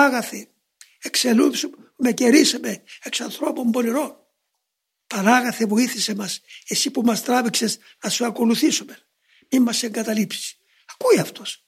Πανάγαθε, εξελούψουμε, κερίσαμε εξ ανθρώπων πονηρών. Πανάγαθε βοήθησε μας, εσύ που μας τράβηξες να σου ακολουθήσουμε. Μην μας εγκαταλείψεις. Ακούει αυτός.